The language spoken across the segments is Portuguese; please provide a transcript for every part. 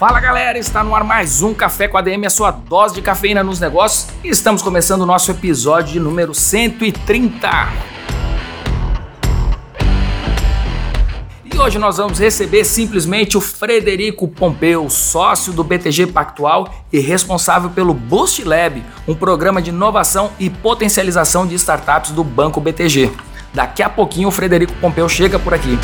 Fala galera, está no ar mais um Café com a DM, a sua dose de cafeína nos negócios, e estamos começando o nosso episódio de número 130. E hoje nós vamos receber simplesmente o Frederico Pompeu, sócio do BTG Pactual e responsável pelo Boost Lab, um programa de inovação e potencialização de startups do Banco BTG. Daqui a pouquinho o Frederico Pompeu chega por aqui.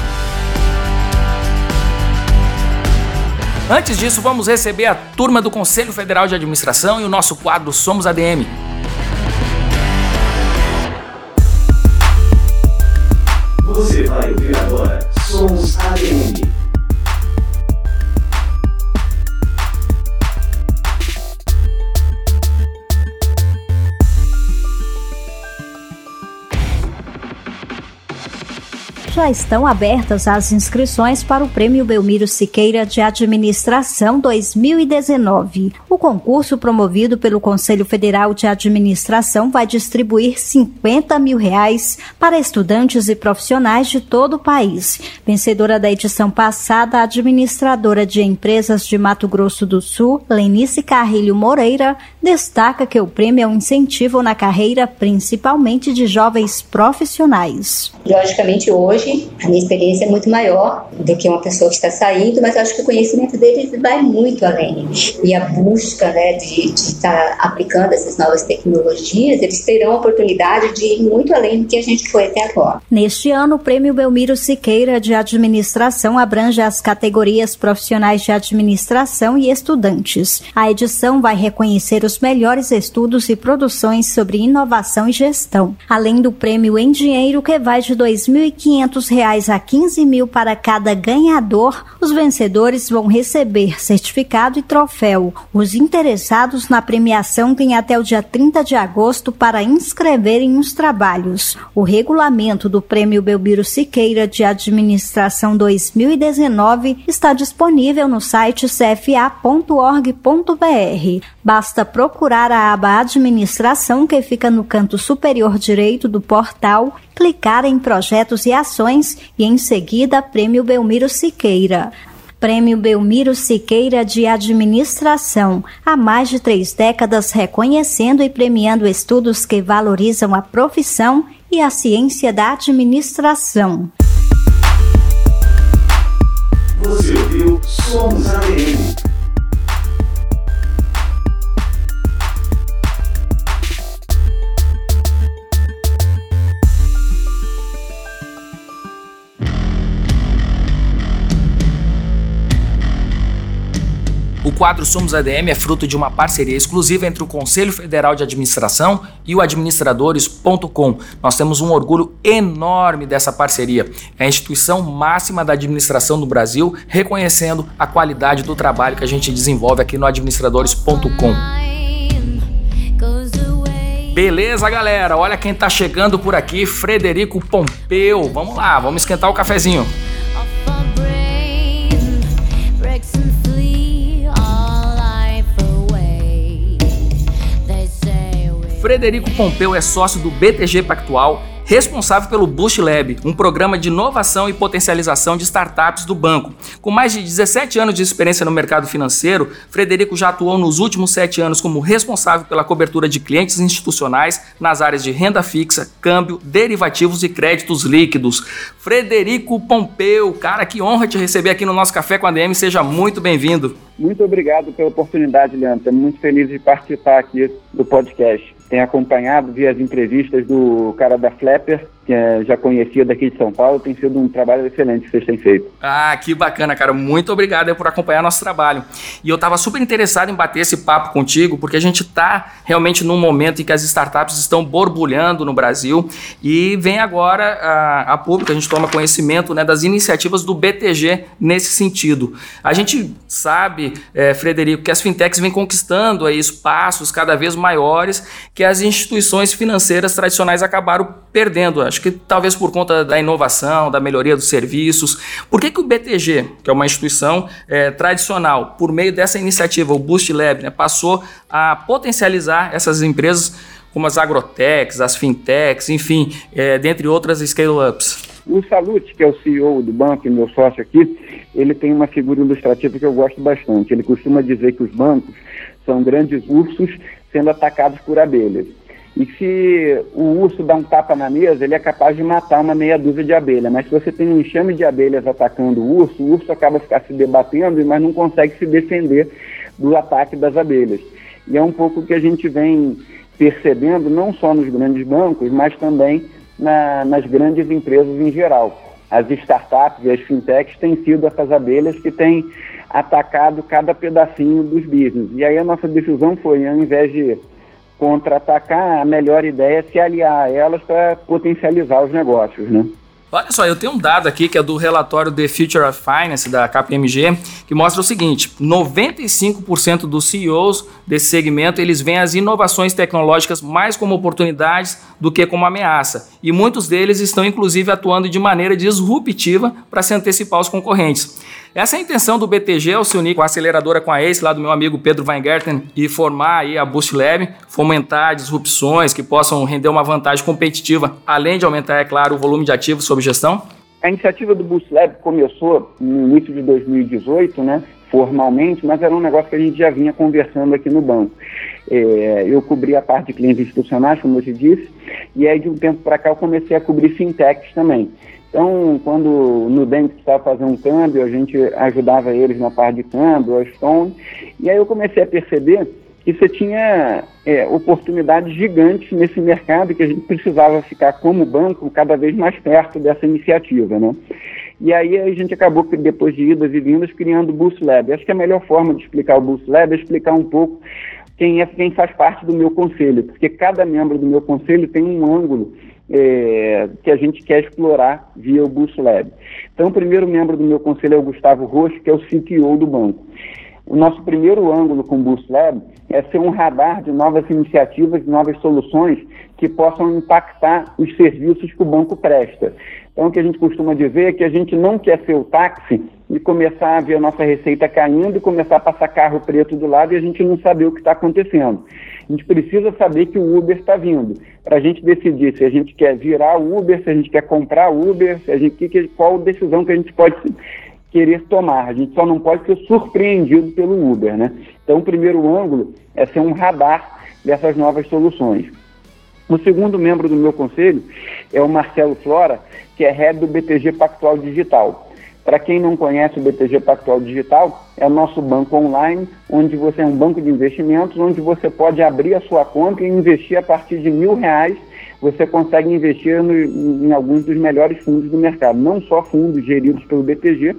Antes disso, vamos receber a turma do Conselho Federal de Administração e o nosso quadro Somos ADM. Já estão abertas as inscrições para o Prêmio Belmiro Siqueira de Administração 2019. O concurso promovido pelo Conselho Federal de Administração vai distribuir 50 mil reais para estudantes e profissionais de todo o país. Vencedora da edição passada, a administradora de empresas de Mato Grosso do Sul, Lenice Carrilho Moreira, destaca que o prêmio é um incentivo na carreira, principalmente de jovens profissionais. Logicamente, hoje hoje a minha experiência é muito maior do que uma pessoa que está saindo, mas acho que o conhecimento deles vai muito além. E a busca né, de, de estar aplicando essas novas tecnologias, eles terão a oportunidade de ir muito além do que a gente foi até agora. Neste ano, o Prêmio Belmiro Siqueira de Administração abrange as categorias profissionais de administração e estudantes. A edição vai reconhecer os melhores estudos e produções sobre inovação e gestão, além do prêmio em dinheiro que vai de 2.500 500 reais a 15 mil para cada ganhador, os vencedores vão receber certificado e troféu. Os interessados na premiação têm até o dia 30 de agosto para inscreverem os trabalhos. O regulamento do Prêmio Belmiro Siqueira de Administração 2019 está disponível no site cfa.org.br. Basta procurar a aba Administração que fica no canto superior direito do portal clicar em Projetos e Ações e em seguida Prêmio Belmiro Siqueira. Prêmio Belmiro Siqueira de Administração, há mais de três décadas reconhecendo e premiando estudos que valorizam a profissão e a ciência da administração. Você ouviu Somos. Quadro Somos ADM é fruto de uma parceria exclusiva entre o Conselho Federal de Administração e o administradores.com. Nós temos um orgulho enorme dessa parceria. É a instituição máxima da administração do Brasil, reconhecendo a qualidade do trabalho que a gente desenvolve aqui no administradores.com. Beleza, galera? Olha quem tá chegando por aqui, Frederico Pompeu. Vamos lá, vamos esquentar o cafezinho. Frederico Pompeu é sócio do BTG Pactual responsável pelo Boost Lab, um programa de inovação e potencialização de startups do banco. Com mais de 17 anos de experiência no mercado financeiro, Frederico já atuou nos últimos sete anos como responsável pela cobertura de clientes institucionais nas áreas de renda fixa, câmbio, derivativos e créditos líquidos. Frederico Pompeu, cara, que honra te receber aqui no nosso Café com a DM, seja muito bem-vindo. Muito obrigado pela oportunidade, Leandro. Estou muito feliz de participar aqui do podcast. Tenho acompanhado, vi as entrevistas do cara da Flapper que é, já conhecia daqui de São Paulo. Tem sido um trabalho excelente que vocês têm feito. Ah, que bacana, cara. Muito obrigado por acompanhar nosso trabalho. E eu estava super interessado em bater esse papo contigo, porque a gente está realmente num momento em que as startups estão borbulhando no Brasil e vem agora a, a público, a gente toma conhecimento né, das iniciativas do BTG nesse sentido. A gente sabe, é, Frederico, que as fintechs vêm conquistando aí espaços cada vez maiores que as instituições financeiras tradicionais acabaram perdendo. Acho que talvez por conta da inovação, da melhoria dos serviços. Por que, que o BTG, que é uma instituição é, tradicional, por meio dessa iniciativa, o Boost Lab, né, passou a potencializar essas empresas como as agrotechs, as fintechs, enfim, é, dentre outras scale-ups? O Salute, que é o CEO do banco e meu sócio aqui, ele tem uma figura ilustrativa que eu gosto bastante. Ele costuma dizer que os bancos são grandes ursos sendo atacados por abelhas. E se o urso dá um tapa na mesa, ele é capaz de matar uma meia dúzia de abelhas. Mas se você tem um enxame de abelhas atacando o urso, o urso acaba ficar se debatendo, mas não consegue se defender do ataque das abelhas. E é um pouco o que a gente vem percebendo, não só nos grandes bancos, mas também na, nas grandes empresas em geral. As startups e as fintechs têm sido essas abelhas que têm atacado cada pedacinho dos business. E aí a nossa decisão foi, ao invés de contra-atacar, a melhor ideia é se aliar a elas para potencializar os negócios, né? Olha só, eu tenho um dado aqui que é do relatório The Future of Finance da KPMG, que mostra o seguinte: 95% dos CEOs desse segmento, eles veem as inovações tecnológicas mais como oportunidades do que como ameaça. E muitos deles estão inclusive atuando de maneira disruptiva para se antecipar aos concorrentes. Essa é a intenção do BTG ao se unir com a aceleradora com a ACE, lá do meu amigo Pedro Weingarten, e formar aí a Boost Lab, fomentar disrupções que possam render uma vantagem competitiva, além de aumentar, é claro, o volume de ativos sob gestão? A iniciativa do Boost Lab começou no início de 2018, né, formalmente, mas era um negócio que a gente já vinha conversando aqui no banco. É, eu cobri a parte de clientes institucionais, como eu te disse, e aí de um tempo para cá eu comecei a cobrir fintechs também. Então, quando o Nubank precisava fazer um câmbio, a gente ajudava eles na parte de câmbio, a Stone, e aí eu comecei a perceber que você tinha é, oportunidades gigantes nesse mercado que a gente precisava ficar como banco cada vez mais perto dessa iniciativa, né? E aí a gente acabou, depois de idas e vindas, criando o Boost Lab. Acho que a melhor forma de explicar o Boost Lab é explicar um pouco quem é quem faz parte do meu conselho, porque cada membro do meu conselho tem um ângulo é, que a gente quer explorar via o Boost Lab. Então, o primeiro membro do meu conselho é o Gustavo Rocha, que é o CTO do banco. O nosso primeiro ângulo com o Boost Lab é ser um radar de novas iniciativas, novas soluções que possam impactar os serviços que o banco presta. Então, o que a gente costuma dizer é que a gente não quer ser o táxi e começar a ver a nossa receita caindo e começar a passar carro preto do lado e a gente não saber o que está acontecendo. A gente precisa saber que o Uber está vindo, para a gente decidir se a gente quer virar Uber, se a gente quer comprar Uber, se a gente, qual decisão que a gente pode querer tomar. A gente só não pode ser surpreendido pelo Uber, né? Então, o primeiro ângulo é ser um radar dessas novas soluções. O segundo membro do meu conselho é o Marcelo Flora, que é head do BTG Pactual Digital. Para quem não conhece o BTG Pactual Digital, é o nosso banco online, onde você é um banco de investimentos, onde você pode abrir a sua conta e investir a partir de mil reais. Você consegue investir no, em alguns dos melhores fundos do mercado, não só fundos geridos pelo BTG,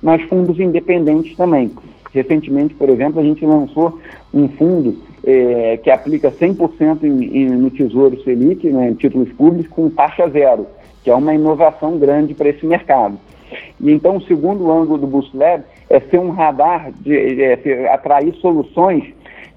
mas fundos independentes também. Recentemente, por exemplo, a gente lançou um fundo é, que aplica 100% em, em, no Tesouro Selic, né, em títulos públicos, com taxa zero, que é uma inovação grande para esse mercado. E então, o segundo ângulo do Boost Lab é ser um radar, de, é, atrair soluções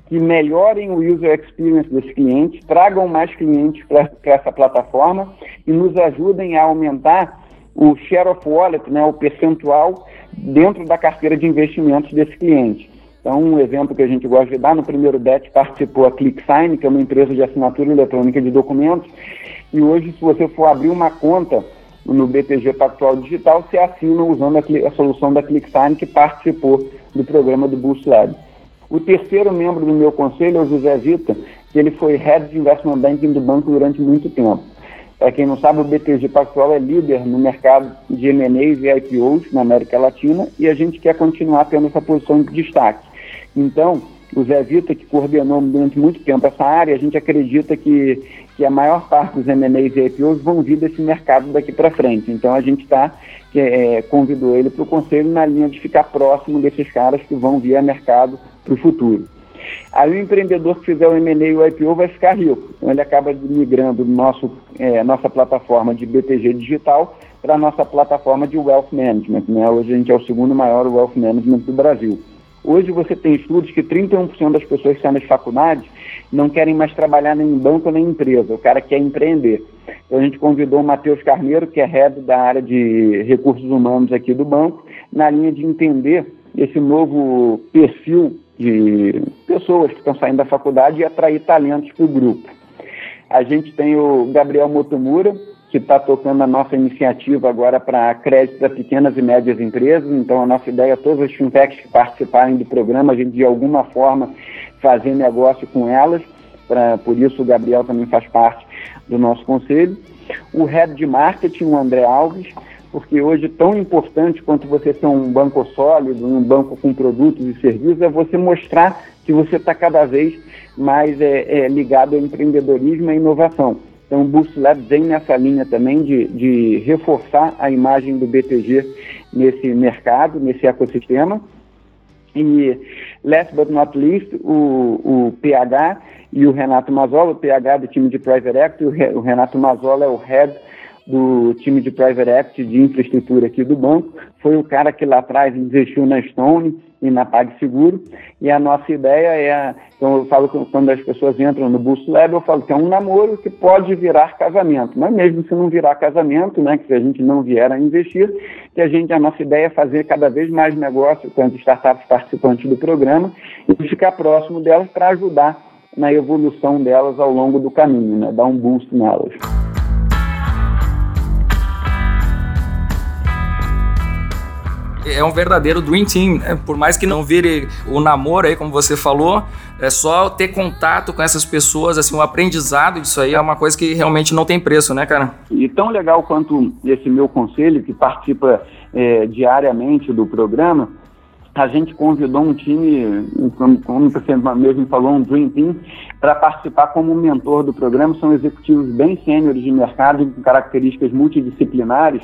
que melhorem o user experience dos clientes, tragam mais clientes para essa plataforma e nos ajudem a aumentar o share of wallet, né, o percentual dentro da carteira de investimentos desse cliente. Então, um exemplo que a gente gosta de dar, no primeiro bet participou a ClickSign, que é uma empresa de assinatura eletrônica de documentos, e hoje, se você for abrir uma conta no BTG Pactual Digital, se assina usando a, a solução da ClickSign que participou do programa do Boost Lab. O terceiro membro do meu conselho é o José Vita, que ele foi Head de Investment Banking do banco durante muito tempo. Para quem não sabe, o BTG Pactual é líder no mercado de M&As e IPOs na América Latina e a gente quer continuar tendo essa posição de destaque. Então, o Zé Vita, que coordenou durante muito tempo essa área, a gente acredita que que a maior parte dos M&As e IPOs vão vir desse mercado daqui para frente. Então a gente está é, convidou ele para o conselho na linha de ficar próximo desses caras que vão vir a mercado para o futuro. Aí o empreendedor que fizer o M&A e o IPO vai ficar rico. Então ele acaba migrando nosso, é, nossa plataforma de BTG digital para a nossa plataforma de Wealth Management. Né? Hoje a gente é o segundo maior Wealth Management do Brasil. Hoje você tem estudos que 31% das pessoas que saem das faculdades não querem mais trabalhar nem em banco nem em empresa, o cara quer empreender. Então a gente convidou o Matheus Carneiro, que é head da área de recursos humanos aqui do banco, na linha de entender esse novo perfil de pessoas que estão saindo da faculdade e atrair talentos para o grupo. A gente tem o Gabriel Motomura, que está tocando a nossa iniciativa agora para crédito para pequenas e médias empresas. Então, a nossa ideia é todas as fintechs que participarem do programa, a gente de alguma forma fazer negócio com elas. Pra, por isso, o Gabriel também faz parte do nosso conselho. O head de marketing, o André Alves, porque hoje tão importante quanto você ser um banco sólido, um banco com produtos e serviços, é você mostrar que você está cada vez mais é, é, ligado ao empreendedorismo e inovação. Então, o Boost Lab vem nessa linha também de, de reforçar a imagem do BTG nesse mercado, nesse ecossistema. E, last but not least, o, o PH e o Renato Mazola, o PH do time de Private Equity, o Renato Mazola é o head do time de Private Equity de infraestrutura aqui do banco, foi o cara que lá atrás investiu na Stone e na PagSeguro, e a nossa ideia é, então eu falo que quando as pessoas entram no Boost Lab, eu falo que é um namoro que pode virar casamento, mas mesmo se não virar casamento, né, que se a gente não vier a investir, que a gente, a nossa ideia é fazer cada vez mais negócio com as startups participantes do programa e ficar próximo delas para ajudar na evolução delas ao longo do caminho, né, dar um boost nelas. É um verdadeiro dream team, né? Por mais que não vire o namoro aí, como você falou, é só ter contato com essas pessoas, assim, o aprendizado disso aí é uma coisa que realmente não tem preço, né, cara? E tão legal quanto esse meu conselho, que participa é, diariamente do programa, a gente convidou um time, como você mesmo falou, um Dream Team, para participar como mentor do programa. São executivos bem sêniores de mercado, com características multidisciplinares.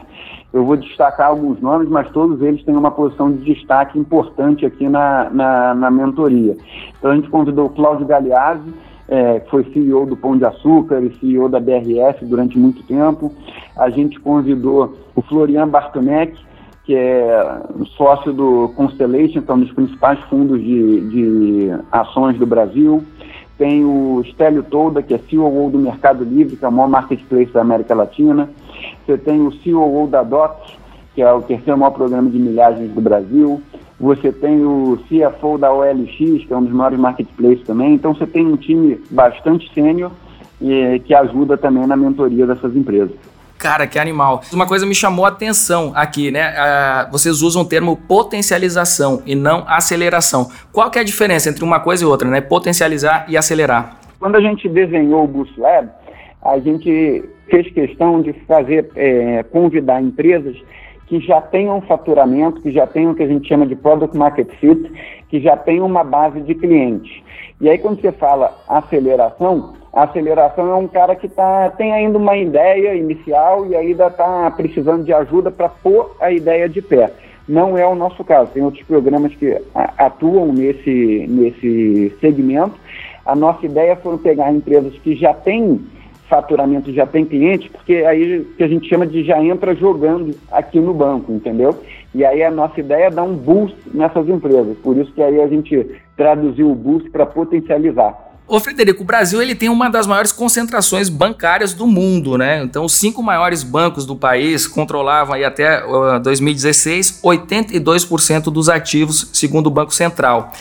Eu vou destacar alguns nomes, mas todos eles têm uma posição de destaque importante aqui na, na, na mentoria. Então a gente convidou o Cláudio Galeazzi, é, foi CEO do Pão de Açúcar e CEO da BRF durante muito tempo. A gente convidou o Florian Bartonek, que é sócio do Constellation, que é um dos principais fundos de, de ações do Brasil. Tem o Stélio Tolda, que é CEO do Mercado Livre, que é o maior marketplace da América Latina. Você tem o CEO da DOT, que é o terceiro maior programa de milhagens do Brasil. Você tem o CFO da OLX, que é um dos maiores marketplaces também. Então você tem um time bastante sênior que ajuda também na mentoria dessas empresas. Cara, que animal. Uma coisa me chamou a atenção aqui, né? Uh, vocês usam o termo potencialização e não aceleração. Qual que é a diferença entre uma coisa e outra, né? Potencializar e acelerar. Quando a gente desenhou o Boost Lab, a gente fez questão de fazer, é, convidar empresas que já tenham faturamento, que já tenham o que a gente chama de product market fit, que já tenham uma base de clientes. E aí quando você fala aceleração, aceleração é um cara que tá, tem ainda uma ideia inicial e ainda está precisando de ajuda para pôr a ideia de pé. Não é o nosso caso. Tem outros programas que atuam nesse, nesse segmento. A nossa ideia foi pegar empresas que já têm faturamento, já têm clientes, porque aí que a gente chama de já entra jogando aqui no banco, entendeu? E aí a nossa ideia é dar um boost nessas empresas. Por isso que aí a gente traduziu o boost para potencializar. Ô Frederico, o Brasil ele tem uma das maiores concentrações bancárias do mundo, né? Então, os cinco maiores bancos do país controlavam aí até uh, 2016 82% dos ativos, segundo o Banco Central.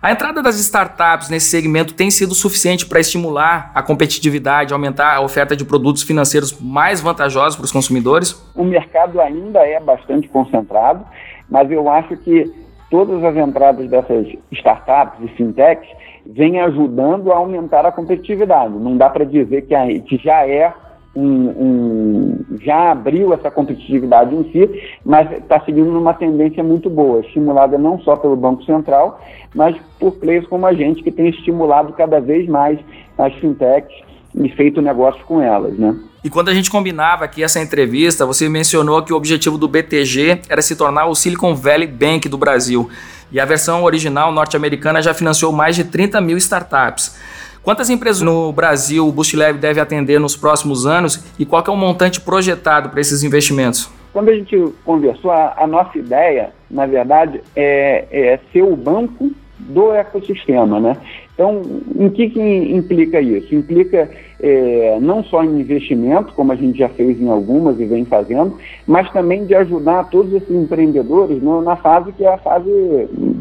A entrada das startups nesse segmento tem sido suficiente para estimular a competitividade, aumentar a oferta de produtos financeiros mais vantajosos para os consumidores? O mercado ainda é bastante concentrado, mas eu acho que todas as entradas dessas startups e fintechs vem ajudando a aumentar a competitividade. Não dá para dizer que, a, que já é um, um, já abriu essa competitividade em si, mas está seguindo uma tendência muito boa, estimulada não só pelo Banco Central, mas por players como a gente, que tem estimulado cada vez mais as fintechs e feito negócio com elas, né? E quando a gente combinava aqui essa entrevista, você mencionou que o objetivo do BTG era se tornar o Silicon Valley Bank do Brasil. E a versão original norte-americana já financiou mais de 30 mil startups. Quantas empresas no Brasil o BoostLab deve atender nos próximos anos e qual é o montante projetado para esses investimentos? Quando a gente conversou, a, a nossa ideia, na verdade, é, é ser o banco do ecossistema, né? Então, em que, que implica isso? Implica é, não só em investimento, como a gente já fez em algumas e vem fazendo, mas também de ajudar todos esses empreendedores no, na fase que é a fase,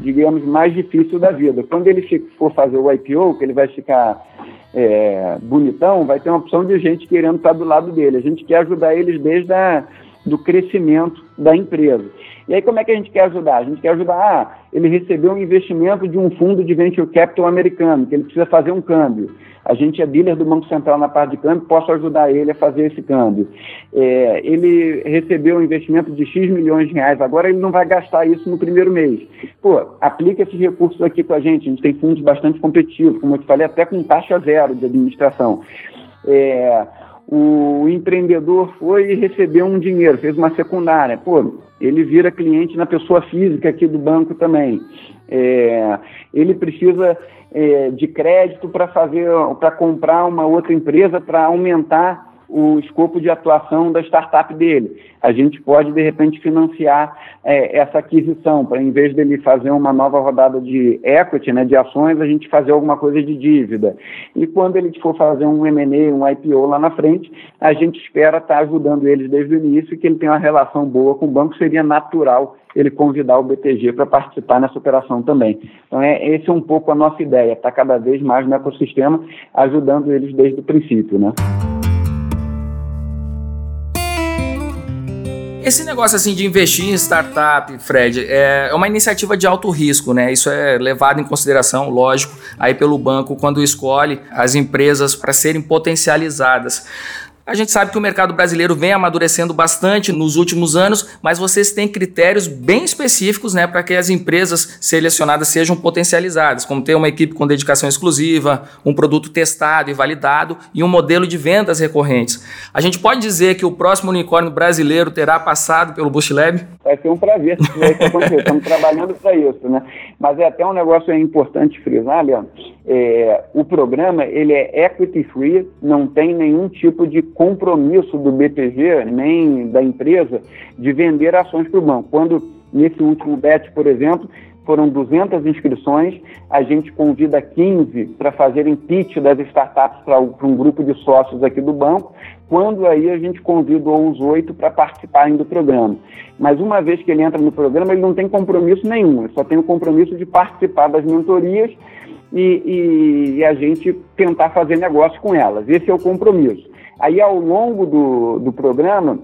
digamos, mais difícil da vida. Quando ele for fazer o IPO, que ele vai ficar é, bonitão, vai ter uma opção de gente querendo estar do lado dele. A gente quer ajudar eles desde a, do crescimento da empresa. E aí, como é que a gente quer ajudar? A gente quer ajudar, ah, ele recebeu um investimento de um fundo de venture capital americano, que ele precisa fazer um câmbio. A gente é dealer do Banco Central na parte de câmbio, posso ajudar ele a fazer esse câmbio. É, ele recebeu um investimento de X milhões de reais, agora ele não vai gastar isso no primeiro mês. Pô, aplica esses recursos aqui com a gente, a gente tem fundos bastante competitivos, como eu te falei, até com taxa zero de administração. É, o empreendedor foi e recebeu um dinheiro, fez uma secundária. Pô, ele vira cliente na pessoa física aqui do banco também. É, ele precisa é, de crédito para fazer, para comprar uma outra empresa para aumentar o escopo de atuação da startup dele. A gente pode, de repente, financiar é, essa aquisição, para em vez dele fazer uma nova rodada de equity, né, de ações, a gente fazer alguma coisa de dívida. E quando ele for fazer um M&A, um IPO lá na frente, a gente espera estar tá ajudando eles desde o início e que ele tenha uma relação boa com o banco, seria natural ele convidar o BTG para participar nessa operação também. Então, é, esse é um pouco a nossa ideia, estar tá cada vez mais no ecossistema, ajudando eles desde o princípio, né? Esse negócio assim de investir em startup, Fred, é uma iniciativa de alto risco, né? Isso é levado em consideração, lógico, aí pelo banco quando escolhe as empresas para serem potencializadas. A gente sabe que o mercado brasileiro vem amadurecendo bastante nos últimos anos, mas vocês têm critérios bem específicos né, para que as empresas selecionadas sejam potencializadas, como ter uma equipe com dedicação exclusiva, um produto testado e validado e um modelo de vendas recorrentes. A gente pode dizer que o próximo unicórnio brasileiro terá passado pelo Boost Lab? Vai ser um prazer isso. Estamos trabalhando para isso, né? Mas é até um negócio importante frisar, Leandro. É, o programa ele é equity free, não tem nenhum tipo de compromisso do BTG, nem da empresa, de vender ações para o banco. Quando, nesse último bet, por exemplo, foram 200 inscrições, a gente convida 15 para fazerem pitch das startups para um grupo de sócios aqui do banco, quando aí a gente convida os oito para participarem do programa. Mas uma vez que ele entra no programa, ele não tem compromisso nenhum, ele só tem o compromisso de participar das mentorias e, e, e a gente tentar fazer negócio com elas. Esse é o compromisso. Aí, ao longo do, do programa,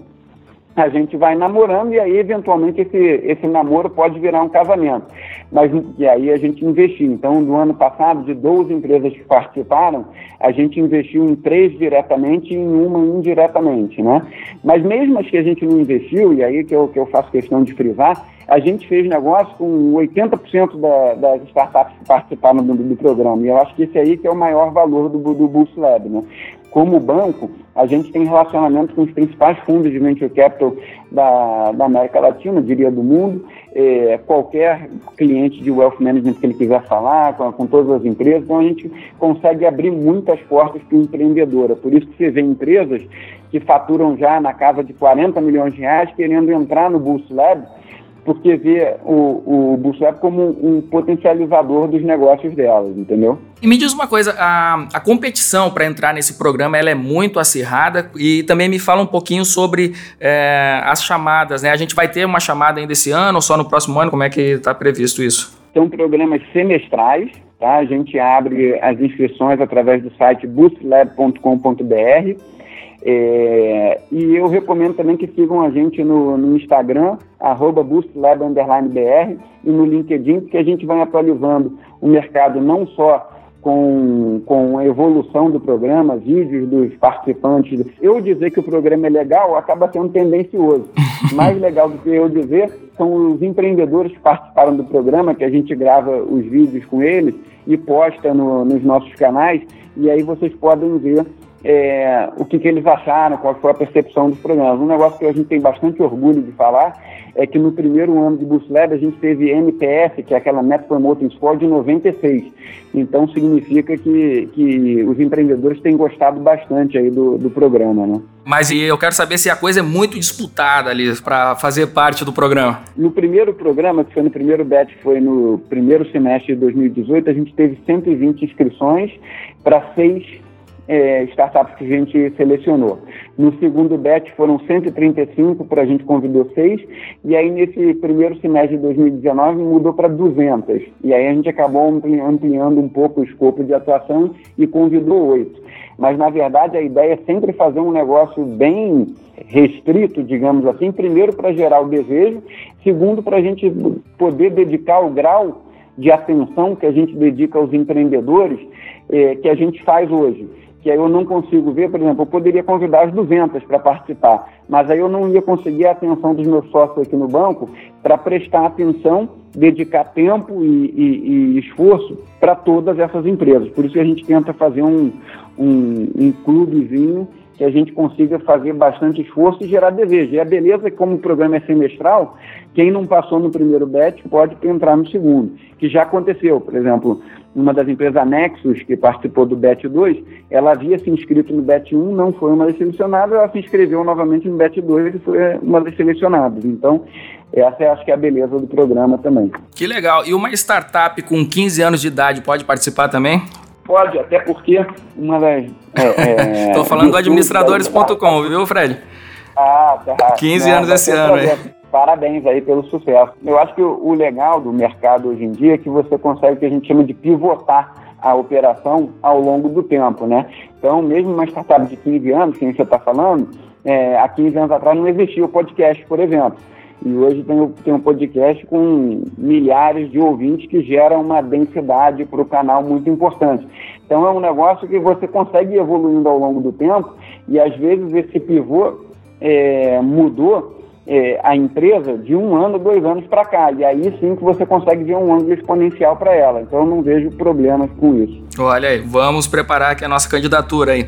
a gente vai namorando e aí, eventualmente, esse, esse namoro pode virar um casamento. Mas, e aí a gente investiu. Então, no ano passado, de 12 empresas que participaram, a gente investiu em três diretamente e em uma indiretamente, né? Mas mesmo as que a gente não investiu, e aí que eu, que eu faço questão de frisar, a gente fez negócio com 80% da, das startups que participaram do, do, programa. E eu acho que esse aí que é o maior valor do, do Boost Lab, né? Como banco, a gente tem relacionamento com os principais fundos de venture capital da, da América Latina, diria do mundo. É, qualquer cliente de wealth management que ele quiser falar, com, com todas as empresas, então a gente consegue abrir muitas portas para o empreendedor. É por isso que você vê empresas que faturam já na casa de 40 milhões de reais querendo entrar no Boost Lab porque vê o, o Bootstrap como um, potencializador dos negócios delas, entendeu? E me diz uma coisa, a, a competição para entrar nesse programa ela é muito acirrada e também me fala um pouquinho sobre é, as chamadas, né? A gente vai ter uma chamada ainda esse ano ou só no próximo ano? Como é que está previsto isso? São programas semestrais, tá? A gente abre as inscrições através do site boostlab.com.br é, e eu recomendo também que sigam a gente no, no Instagram, arroba boostlab_br e no LinkedIn, porque a gente vai atualizando o mercado não só com, com a evolução do programa, vídeos dos participantes. Eu dizer que o programa é legal acaba sendo tendencioso. Mais legal do que eu dizer são os empreendedores que participaram do programa, que a gente grava os vídeos com eles e posta no, nos nossos canais, e aí vocês podem ver é, o que, que, eles acharam, qual foi a percepção dos programas. Um negócio que a gente tem bastante orgulho de falar é que no primeiro ano de Boost Lab a gente teve NPS, que é aquela Net Promoting Score, de 96. Então significa que, que os empreendedores têm gostado bastante aí do, do programa, né? Mas eu quero saber se a coisa é muito disputada ali para fazer parte do programa. No primeiro programa, que foi no primeiro batch, que foi no primeiro semestre de 2018, a gente teve 120 inscrições para seis é, startups que a gente selecionou. No segundo batch foram 135, para a gente convidou seis, e aí nesse primeiro semestre de 2019 mudou para 200. E aí a gente acabou ampliando um pouco o escopo de atuação e convidou oito. Mas na verdade a ideia é sempre fazer um negócio bem restrito, digamos assim, primeiro para gerar o desejo, segundo para a gente poder dedicar o grau de atenção que a gente dedica aos empreendedores eh, que a gente faz hoje que aí eu não consigo ver, por exemplo, eu poderia convidar as 200 para participar, mas aí eu não ia conseguir a atenção dos meus sócios aqui no banco para prestar atenção, dedicar tempo e, e, e esforço para todas essas empresas. Por isso que a gente tenta fazer um, um, um clubezinho que a gente consiga fazer bastante esforço e gerar desejo. E a beleza é que, como o programa é semestral, quem não passou no primeiro bet pode entrar no segundo, que já aconteceu. Por exemplo, uma das empresas, a Nexus, que participou do BET 2, ela havia se inscrito no BET 1, não foi uma das selecionadas, ela se inscreveu novamente no BET 2 e foi uma das selecionadas. Então, essa é, acho que é a beleza do programa também. Que legal. E uma startup com 15 anos de idade pode participar também? Pode, até porque uma das. Estou é, é, falando do administradores.com, viu, Fred? Ah, tá. 15 anos esse ano, hein? Parabéns aí pelo sucesso. Eu acho que o legal do mercado hoje em dia é que você consegue o que a gente chama de pivotar a operação ao longo do tempo, né? Então, mesmo uma startup de 15 anos, que você está falando, é, há 15 anos atrás não existia o podcast, por exemplo. E hoje tem, tem um podcast com milhares de ouvintes que geram uma densidade para o canal muito importante. Então é um negócio que você consegue evoluindo ao longo do tempo e às vezes esse pivô é, mudou é, a empresa de um ano, dois anos para cá. E aí sim que você consegue ver um ângulo exponencial para ela. Então eu não vejo problemas com isso. Olha aí, vamos preparar aqui a nossa candidatura aí.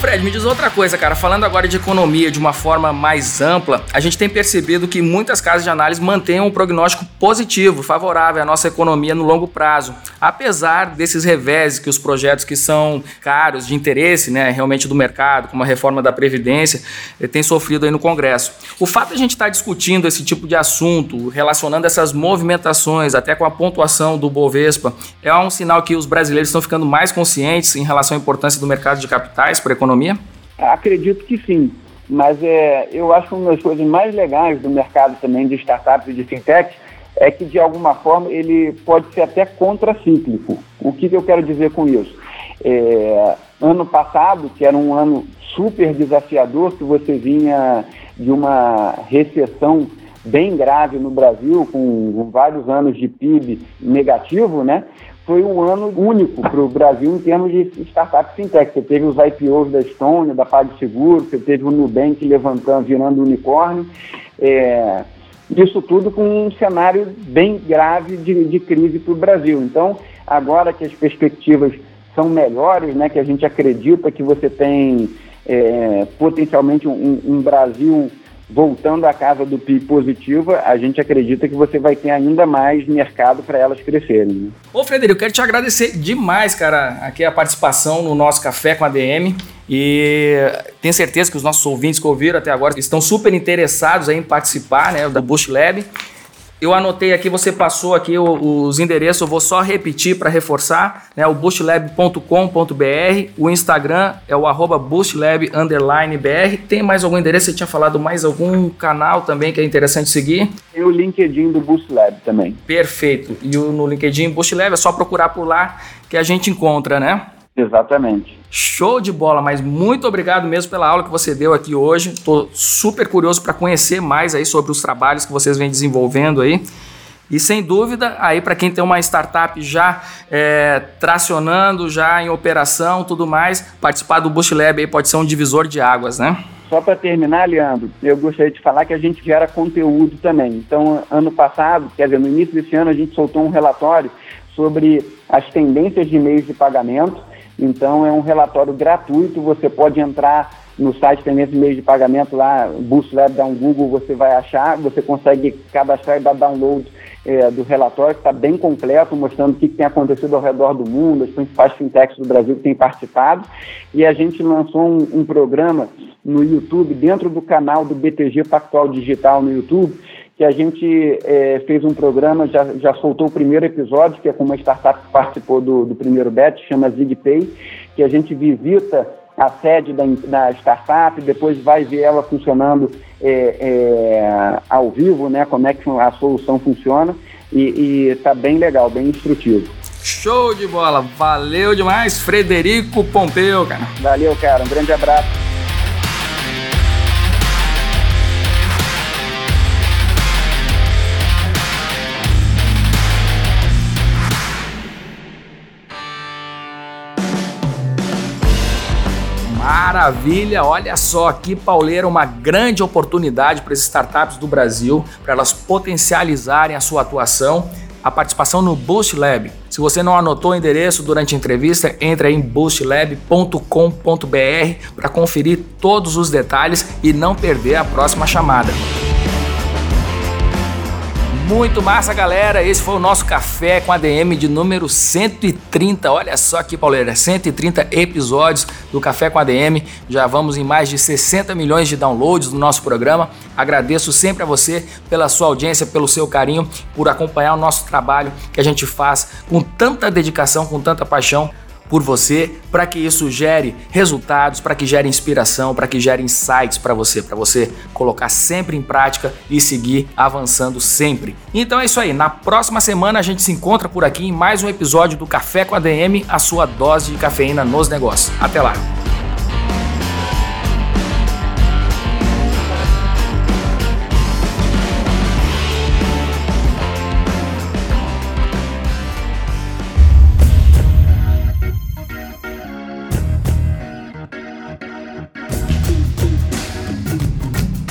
Fred, me diz outra coisa, cara. Falando agora de economia de uma forma mais ampla, a gente tem percebido que muitas casas de análise mantêm um prognóstico positivo, favorável à nossa economia no longo prazo. Apesar desses reveses que os projetos que são caros, de interesse, né, realmente do mercado, como a reforma da Previdência, eh, têm sofrido aí no Congresso. O fato de a gente estar tá discutindo esse tipo de assunto, relacionando essas movimentações até com a pontuação do Bovespa, é um sinal que os brasileiros estão ficando mais conscientes em relação à importância do mercado de capitais para economia? Acredito que sim, mas é, eu acho que uma das coisas mais legais do mercado também de startups e de fintech é que, de alguma forma, ele pode ser até contracíclico. O que, que eu quero dizer com isso? É, ano passado, que era um ano super desafiador, que você vinha de uma recessão bem grave no Brasil, com vários anos de PIB negativo, né? Foi um ano único para o Brasil em termos de startup fintech. Você teve os IPOs da Estônia, da PagSeguro, você teve o Nubank levantando, virando unicórnio. É, isso tudo com um cenário bem grave de, de crise para o Brasil. Então, agora que as perspectivas são melhores, né, que a gente acredita que você tem é, potencialmente um, um Brasil voltando à casa do PIB positiva, a gente acredita que você vai ter ainda mais mercado para elas crescerem. Né? Ô Frederico, quero te agradecer demais, cara, aqui a participação no nosso Café com a DM. E tenho certeza que os nossos ouvintes que ouviram até agora estão super interessados em participar né, do Bush Lab. Eu anotei aqui, você passou aqui os endereços, eu vou só repetir para reforçar, né? O boostlab.com.br, o Instagram é o arroba boostlab_br. Tem mais algum endereço? Você tinha falado mais algum canal também que é interessante seguir? E o LinkedIn do Boostlab também. Perfeito. E no LinkedIn Boostlab é só procurar por lá que a gente encontra, né? Exatamente. Show de bola, mas muito obrigado mesmo pela aula que você deu aqui hoje. Estou super curioso para conhecer mais aí sobre os trabalhos que vocês vêm desenvolvendo aí. E sem dúvida, aí para quem tem uma startup já é, tracionando, já em operação, tudo mais, participar do Boost Lab aí pode ser um divisor de águas, né? Só para terminar, Leandro, eu gostaria de falar que a gente gera conteúdo também. Então, ano passado, quer dizer, no início desse ano, a gente soltou um relatório sobre as tendências de meios de pagamento. Então, é um relatório gratuito, você pode entrar no site Tendências de Meios de Pagamento lá, Lab, dá um Google, você vai achar, você consegue cadastrar e dar download é, do relatório, que está bem completo, mostrando o que, que, tem acontecido ao redor do mundo, as principais fintechs do Brasil que têm participado. E a gente lançou um, um programa no YouTube, dentro do canal do BTG Pactual Digital no YouTube, que a gente é, fez um programa, já, já soltou o primeiro episódio, que é com uma startup que participou do, do primeiro bet, chama ZigPay, que a gente visita a sede da, da startup, depois vai ver ela funcionando é, é, ao vivo, né, como é que a solução funciona, e está bem legal, bem instrutivo. Show de bola, valeu demais, Frederico Pompeu, cara. Valeu, cara, um grande abraço. Maravilha! Olha só aqui, Pauleira, uma grande oportunidade para as startups do Brasil, para elas potencializarem a sua atuação, a participação no Boost Lab. Se você não anotou o endereço durante a entrevista, entre em boostlab.com.br para conferir todos os detalhes e não perder a próxima chamada. Muito massa, galera. Esse foi o nosso café com ADM de número 130. Olha só aqui, Pauleira, 130 episódios do Café com ADM. Já vamos em mais de 60 milhões de downloads do nosso programa. Agradeço sempre a você pela sua audiência, pelo seu carinho, por acompanhar o nosso trabalho que a gente faz com tanta dedicação, com tanta paixão por você, para que isso gere resultados, para que gere inspiração, para que gere insights para você, para você colocar sempre em prática e seguir avançando sempre. Então é isso aí, na próxima semana a gente se encontra por aqui em mais um episódio do Café com a DM, a sua dose de cafeína nos negócios. Até lá.